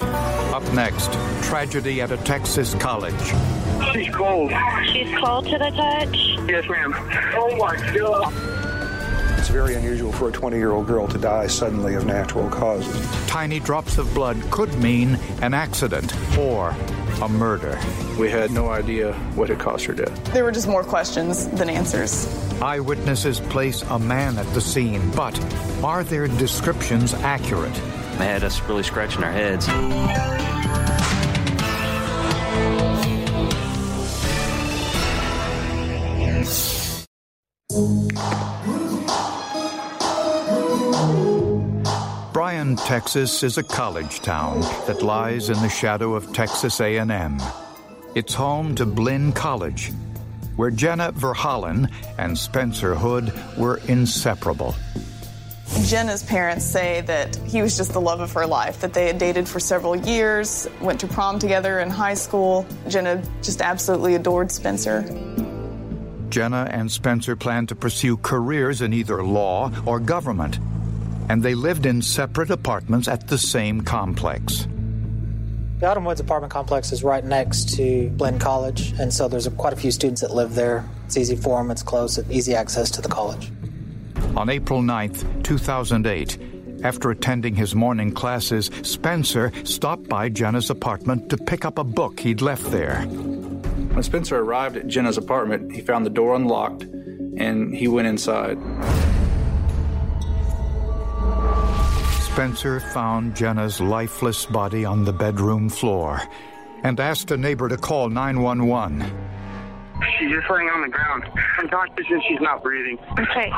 Up next, tragedy at a Texas college. She's cold. She's cold to the touch. Yes, ma'am. Oh my God. It's very unusual for a 20 year old girl to die suddenly of natural causes. Tiny drops of blood could mean an accident or a murder. We had no idea what had caused her death. There were just more questions than answers. Eyewitnesses place a man at the scene, but are their descriptions accurate? Had us really scratching our heads. Bryan, Texas is a college town that lies in the shadow of Texas A&M. It's home to Blinn College, where Jenna Verhollen and Spencer Hood were inseparable. Jenna's parents say that he was just the love of her life, that they had dated for several years, went to prom together in high school. Jenna just absolutely adored Spencer. Jenna and Spencer planned to pursue careers in either law or government, and they lived in separate apartments at the same complex. The Autumn Woods apartment complex is right next to Blinn College, and so there's a, quite a few students that live there. It's easy for them, it's close, easy access to the college. On April 9th, 2008, after attending his morning classes, Spencer stopped by Jenna's apartment to pick up a book he'd left there. When Spencer arrived at Jenna's apartment, he found the door unlocked and he went inside. Spencer found Jenna's lifeless body on the bedroom floor and asked a neighbor to call 911. She's just laying on the ground. I'm conscious and she's not breathing. Okay.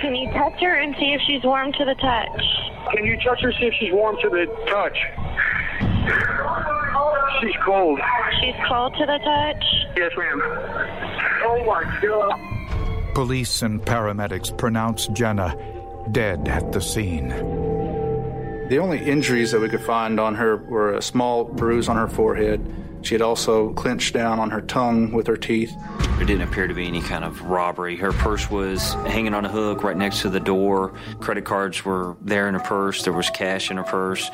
Can you touch her and see if she's warm to the touch? Can you touch her, see if she's warm to the touch? She's cold. She's cold to the touch. Yes, ma'am. Oh my God. Police and paramedics pronounce Jenna dead at the scene. The only injuries that we could find on her were a small bruise on her forehead. She had also clenched down on her tongue with her teeth. There didn't appear to be any kind of robbery. Her purse was hanging on a hook right next to the door. Credit cards were there in her purse. There was cash in her purse.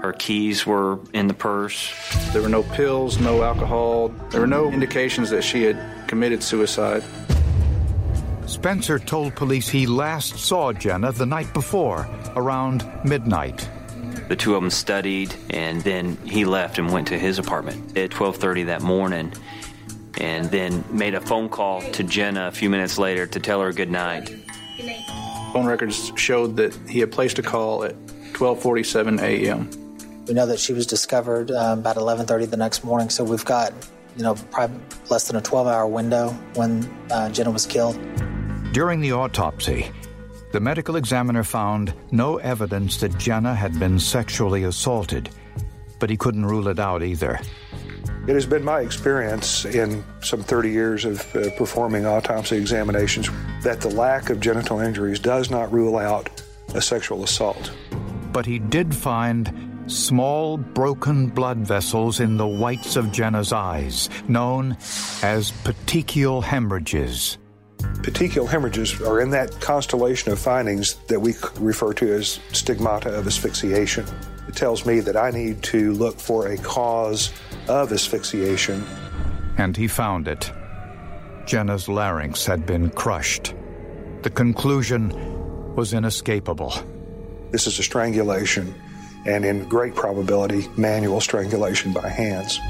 Her keys were in the purse. There were no pills, no alcohol. There were no indications that she had committed suicide. Spencer told police he last saw Jenna the night before, around midnight. The two of them studied, and then he left and went to his apartment at 12:30 that morning, and then made a phone call to Jenna a few minutes later to tell her good night. Phone records showed that he had placed a call at 12:47 a.m. We know that she was discovered um, about 11:30 the next morning, so we've got, you know, probably less than a 12-hour window when uh, Jenna was killed. During the autopsy, the medical examiner found no evidence that Jenna had been sexually assaulted, but he couldn't rule it out either. It has been my experience in some 30 years of uh, performing autopsy examinations that the lack of genital injuries does not rule out a sexual assault. But he did find small broken blood vessels in the whites of Jenna's eyes, known as petechial hemorrhages. Petechial hemorrhages are in that constellation of findings that we refer to as stigmata of asphyxiation. It tells me that I need to look for a cause of asphyxiation. And he found it. Jenna's larynx had been crushed. The conclusion was inescapable. This is a strangulation. and in great probability, manual strangulation by hands.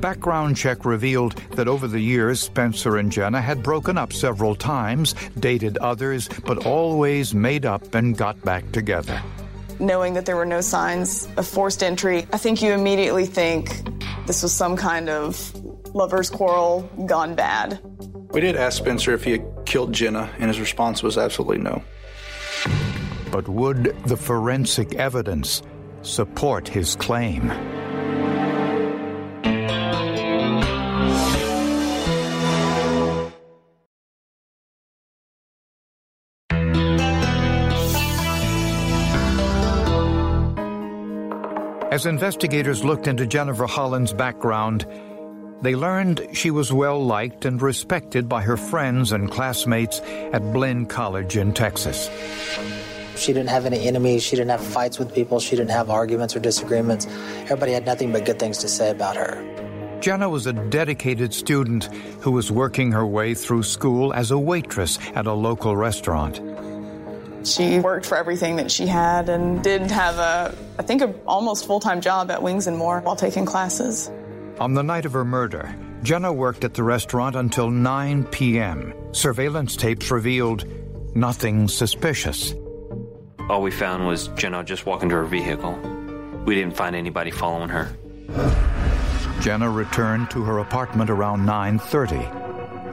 Background check revealed that over the years, Spencer and Jenna had broken up several times, dated others, but always made up and got back together. Knowing that there were no signs of forced entry, I think you immediately think this was some kind of lover's quarrel gone bad. We did ask Spencer if he had killed Jenna, and his response was absolutely no. But would the forensic evidence support his claim? As investigators looked into Jenna Verhollen's background, they learned she was well liked and respected by her friends and classmates at Blinn College in Texas. She didn't have any enemies. She didn't have fights with people. She didn't have arguments or disagreements. Everybody had nothing but good things to say about her. Jenna was a dedicated student who was working her way through school as a waitress at a local restaurant. She worked for everything that she had and did have a, I think, a almost full time job at Wings and More while taking classes. On the night of her murder, Jenna worked at the restaurant until 9 p.m. Surveillance tapes revealed nothing suspicious. All we found was Jenna just walking to her vehicle. We didn't find anybody following her. Jenna returned to her apartment around 9:30.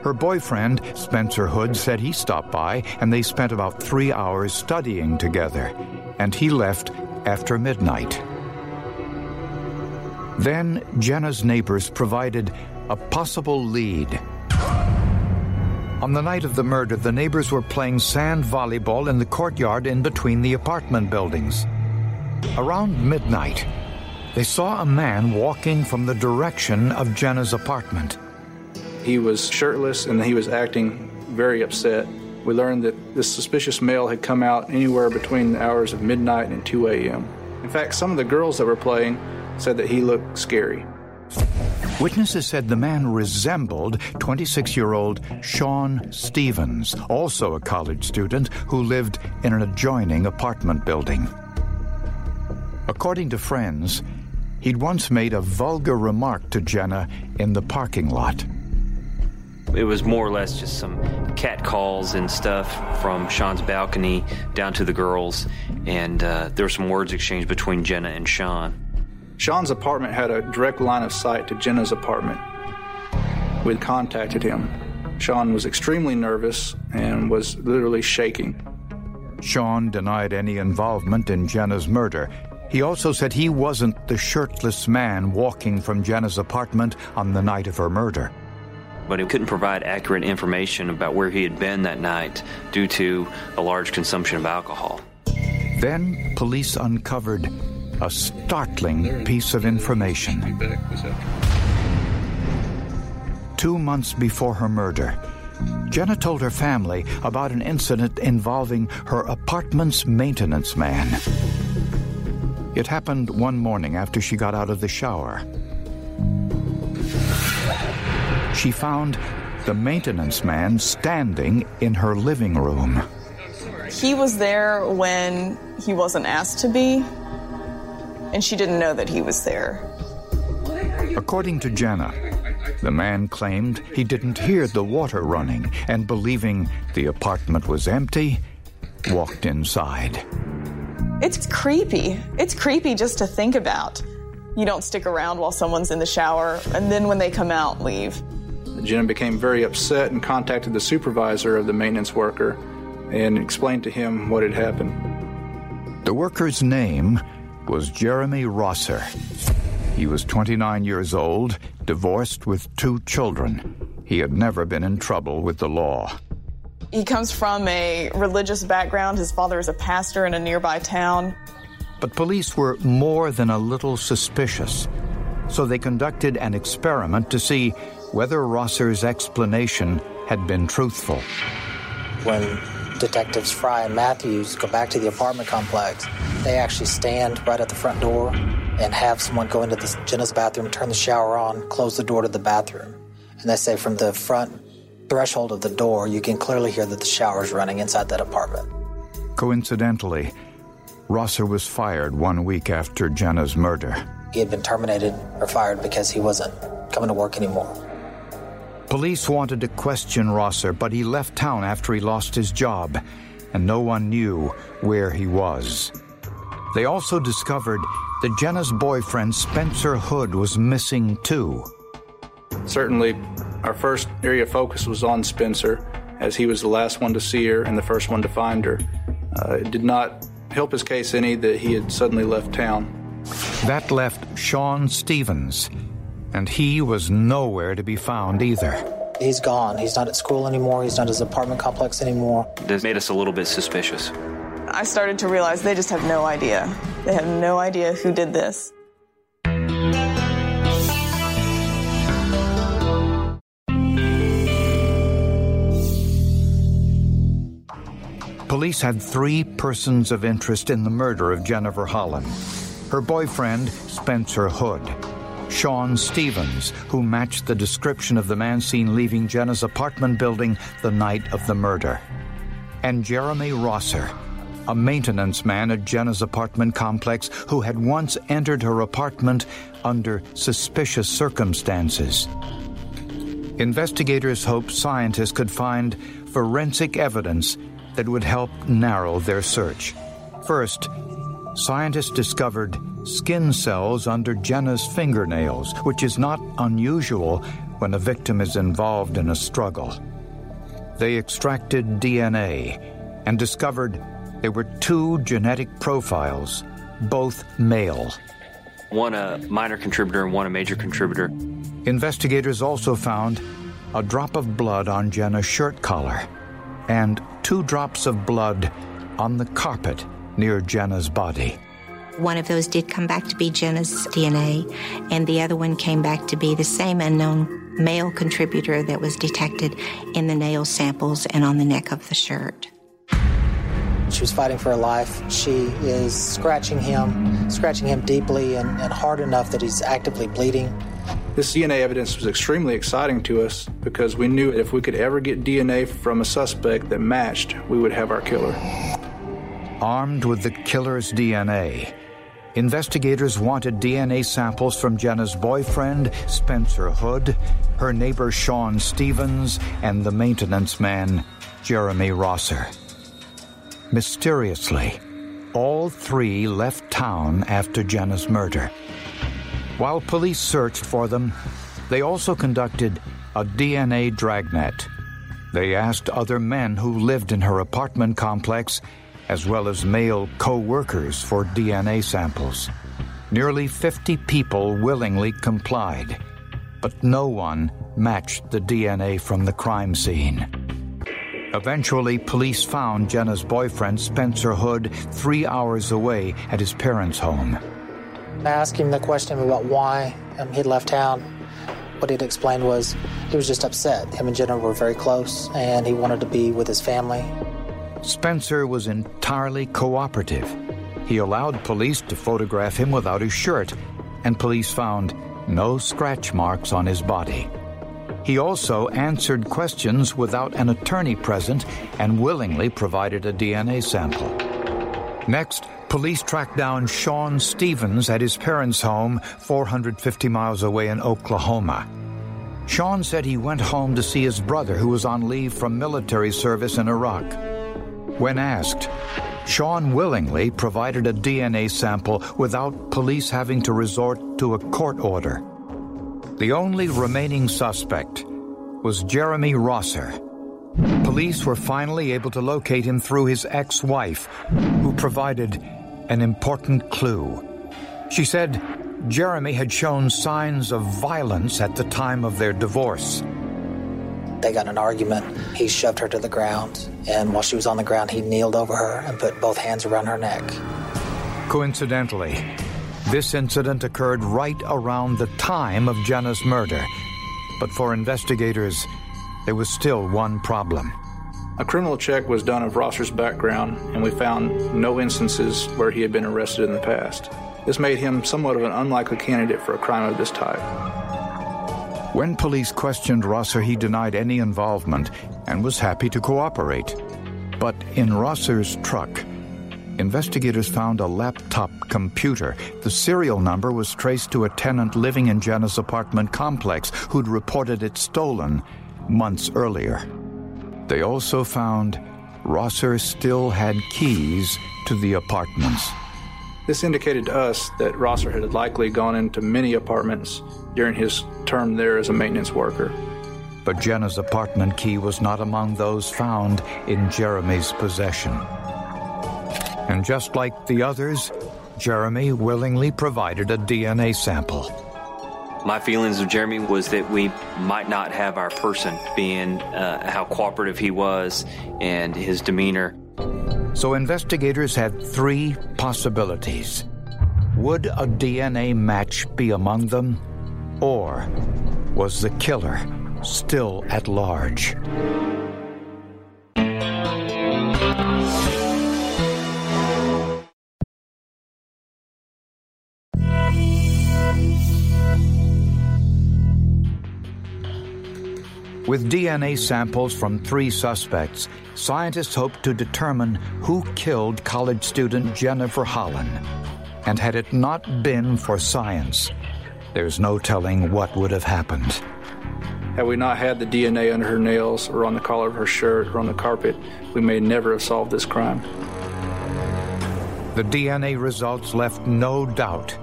Her boyfriend, Spencer Hood, said he stopped by and they spent about three hours studying together, and he left after midnight. Then Jenna's neighbors provided a possible lead. On the night of the murder, the neighbors were playing sand volleyball in the courtyard in between the apartment buildings. Around midnight, they saw a man walking from the direction of Jenna's apartment. He was shirtless and he was acting very upset. We learned that this suspicious male had come out anywhere between the hours of midnight and 2 a.m. In fact, some of the girls that were playing said that he looked scary. Witnesses said the man resembled 26 year old Sean Stevens, also a college student who lived in an adjoining apartment building. According to friends, he'd once made a vulgar remark to Jenna in the parking lot. It was more or less just some cat calls and stuff from Sean's balcony down to the girls, and uh, there were some words exchanged between Jenna and Sean. Sean's apartment had a direct line of sight to Jenna's apartment. We'd contacted him. Sean was extremely nervous and was literally shaking. Sean denied any involvement in Jenna's murder. He also said he wasn't the shirtless man walking from Jenna's apartment on the night of her murder. But he couldn't provide accurate information about where he had been that night due to a large consumption of alcohol. Then police uncovered a startling piece of information. Two months before her murder, Jenna told her family about an incident involving her apartment's maintenance man. It happened one morning after she got out of the shower. She found the maintenance man standing in her living room. He was there when he wasn't asked to be, and she didn't know that he was there. According to Jenna, the man claimed he didn't hear the water running and, believing the apartment was empty, walked inside. It's creepy. It's creepy just to think about. You don't stick around while someone's in the shower, and then when they come out, leave. Jenna became very upset and contacted the supervisor of the maintenance worker and explained to him what had happened. The worker's name was Jeremy Rosser. He was 29 years old, divorced with two children. He had never been in trouble with the law. He comes from a religious background. His father is a pastor in a nearby town. But police were more than a little suspicious, so they conducted an experiment to see whether Rosser's explanation had been truthful. When Detectives Fry and Matthews go back to the apartment complex, they actually stand right at the front door and have someone go into the Jenna's bathroom, turn the shower on, close the door to the bathroom. And they say from the front threshold of the door, you can clearly hear that the shower is running inside that apartment. Coincidentally, Rosser was fired one week after Jenna's murder. He had been terminated or fired because he wasn't coming to work anymore. Police wanted to question Rosser, but he left town after he lost his job, and no one knew where he was. They also discovered that Jenna's boyfriend, Spencer Hood, was missing too. Certainly, our first area of focus was on Spencer, as he was the last one to see her and the first one to find her. Uh, it did not help his case any that he had suddenly left town. That left Sean Stevens, and he was nowhere to be found either. He's gone. He's not at school anymore. He's not at his apartment complex anymore. This made us a little bit suspicious. I started to realize they just have no idea. They have no idea who did this. Police had three persons of interest in the murder of Jenna Verhollen her boyfriend, Spencer Hood, Sean Stevens, who matched the description of the man seen leaving Jenna's apartment building the night of the murder, and Jeremy Rosser, a maintenance man at Jenna's apartment complex who had once entered her apartment under suspicious circumstances. Investigators hoped scientists could find forensic evidence that would help narrow their search. First, scientists discovered skin cells under Jenna's fingernails, which is not unusual when a victim is involved in a struggle. They extracted DNA and discovered there were two genetic profiles, both male. One a minor contributor and one a major contributor. Investigators also found a drop of blood on Jenna's shirt collar and two drops of blood on the carpet near Jenna's body. One of those did come back to be Jenna's DNA, and the other one came back to be the same unknown male contributor that was detected in the nail samples and on the neck of the shirt. She was fighting for her life. She is scratching him, scratching him deeply and, and hard enough that he's actively bleeding. This DNA evidence was extremely exciting to us because we knew if we could ever get DNA from a suspect that matched, we would have our killer. Armed with the killer's DNA, investigators wanted DNA samples from Jenna's boyfriend, Spencer Hood, her neighbor Sean Stevens, and the maintenance man, Jeremy Rosser. Mysteriously, all three left town after Jenna's murder. While police searched for them, they also conducted a DNA dragnet. They asked other men who lived in her apartment complex, as well as male co workers, for DNA samples. Nearly 50 people willingly complied, but no one matched the DNA from the crime scene. Eventually, police found Jenna's boyfriend, Spencer Hood, three hours away at his parents' home. I asked him the question about why um, he'd left town. What he'd explained was he was just upset. Him and Jenna were very close, and he wanted to be with his family. Spencer was entirely cooperative. He allowed police to photograph him without his shirt, and police found no scratch marks on his body. He also answered questions without an attorney present and willingly provided a DNA sample. Next, police tracked down Sean Stevens at his parents' home, 450 miles away in Oklahoma. Sean said he went home to see his brother, who was on leave from military service in Iraq. When asked, Sean willingly provided a DNA sample without police having to resort to a court order. The only remaining suspect was Jeremy Rosser. Police were finally able to locate him through his ex wife, who provided an important clue. She said Jeremy had shown signs of violence at the time of their divorce. They got in an argument. He shoved her to the ground, and while she was on the ground, he kneeled over her and put both hands around her neck. Coincidentally, this incident occurred right around the time of Jenna's murder. But for investigators, there was still one problem. A criminal check was done of Rosser's background, and we found no instances where he had been arrested in the past. This made him somewhat of an unlikely candidate for a crime of this type. When police questioned Rosser, he denied any involvement and was happy to cooperate. But in Rosser's truck, investigators found a laptop computer. The serial number was traced to a tenant living in Jenna's apartment complex who'd reported it stolen months earlier. They also found Rosser still had keys to the apartments. This indicated to us that Rosser had likely gone into many apartments during his term there as a maintenance worker. But Jenna's apartment key was not among those found in Jeremy's possession. And just like the others, Jeremy willingly provided a DNA sample. My feelings of Jeremy was that we might not have our person, being uh, how cooperative he was and his demeanor. So investigators had three possibilities. Would a DNA match be among them? Or was the killer still at large? With DNA samples from three suspects, scientists hope to determine who killed college student Jenna Verhollen. And had it not been for science, there's no telling what would have happened. Had we not had the DNA under her nails, or on the collar of her shirt, or on the carpet, we may never have solved this crime. The DNA results left no doubt.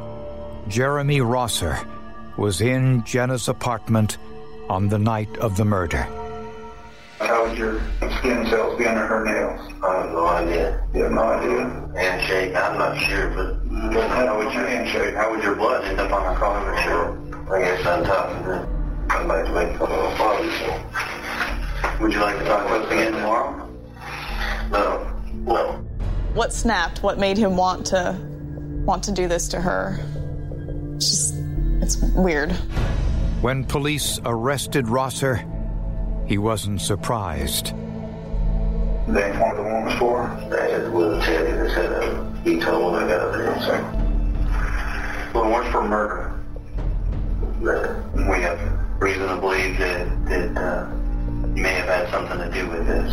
Jeremy Rosser was in Jenna's apartment on the night of the murder. How would your skin cells be under her nails? I have no idea. You have no idea? Handshake, I'm not sure, but mm, how would your handshake? How would your blood end up on her collar? Sure. I guess on top of her. Come back to make fun of my father, so. Would you like to talk about it again tomorrow? No. No. What snapped? What made him want to want to do this to her? It's just it's weird. When police arrested Rosser, he wasn't surprised. They informed the woman's for? I will tell you this. Uh, he told I got there. So. Well, what's for murder? Murder. We have reason to believe that, that uh, you may have had something to do with this.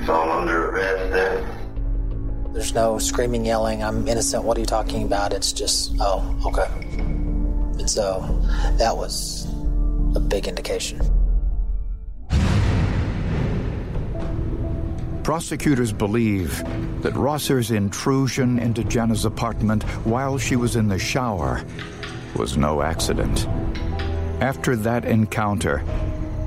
It's all under arrest there. There's no screaming, yelling, I'm innocent, what are you talking about? It's just, oh, okay. And so that was a big indication. Prosecutors believe that Rosser's intrusion into Jenna's apartment while she was in the shower was no accident. After that encounter,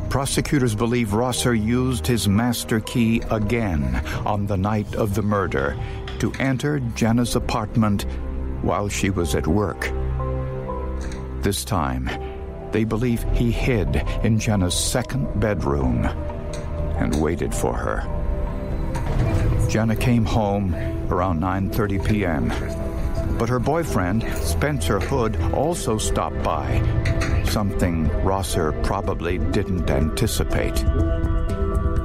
prosecutors believe Rosser used his master key again on the night of the murder to enter Jenna's apartment while she was at work. This time, they believe he hid in Jenna's second bedroom and waited for her. Jenna came home around 9:30 p.m. But her boyfriend, Spencer Hood, also stopped by, something Rosser probably didn't anticipate.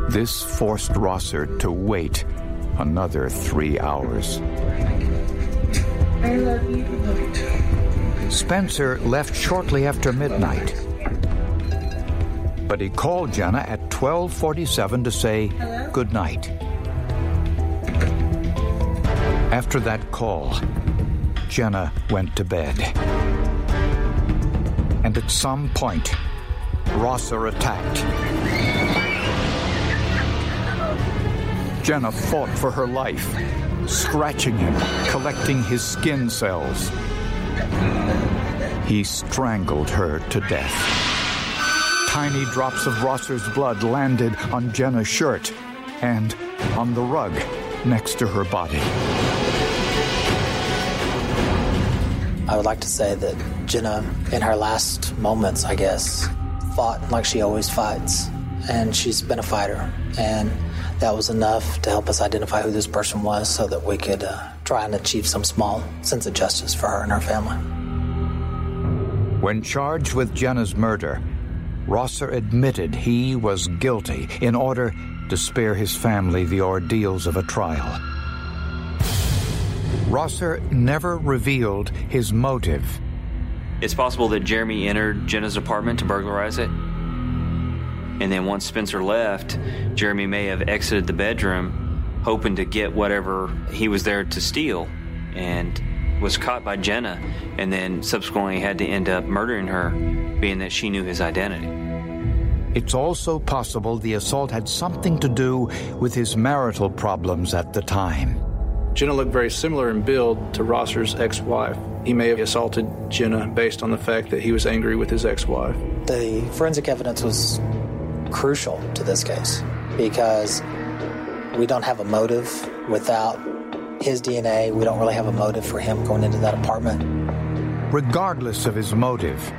This forced Rosser to wait another three hours. I love you. Love you too. Spencer left shortly after midnight. But he called Jenna at 12:47 to say Hello? good night. After that call, Jenna went to bed. And at some point, Rosser attacked. Jenna fought for her life, scratching him, collecting his skin cells. He strangled her to death. Tiny drops of Rosser's blood landed on Jenna's shirt and on the rug next to her body. I would like to say that Jenna, in her last moments, I guess, fought like she always fights. And she's been a fighter. And that was enough to help us identify who this person was so that we could uh, try and achieve some small sense of justice for her and her family. When charged with Jenna's murder, Rosser admitted he was guilty in order to spare his family the ordeals of a trial. Rosser never revealed his motive. It's possible that Jeremy entered Jenna's apartment to burglarize it. And then once Spencer left, Jeremy may have exited the bedroom hoping to get whatever he was there to steal and was caught by Jenna and then subsequently had to end up murdering her, being that she knew his identity. It's also possible the assault had something to do with his marital problems at the time. Jenna looked very similar in build to Rosser's ex wife. He may have assaulted Jenna based on the fact that he was angry with his ex wife. The forensic evidence was crucial to this case because we don't have a motive without his DNA. We don't really have a motive for him going into that apartment. Regardless of his motive,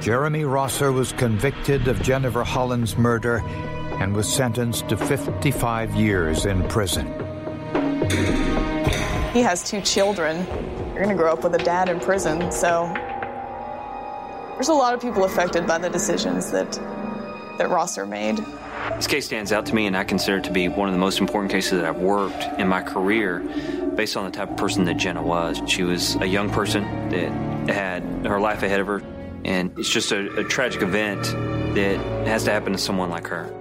Jeremy Rosser was convicted of Jenna Verhollen's murder and was sentenced to 55 years in prison. He has two children. You're going to grow up with a dad in prison, so there's a lot of people affected by the decisions that that Rosser made. This case stands out to me, and I consider it to be one of the most important cases that I've worked in my career based on the type of person that Jenna was. She was a young person that had her life ahead of her, and it's just a, a tragic event that has to happen to someone like her.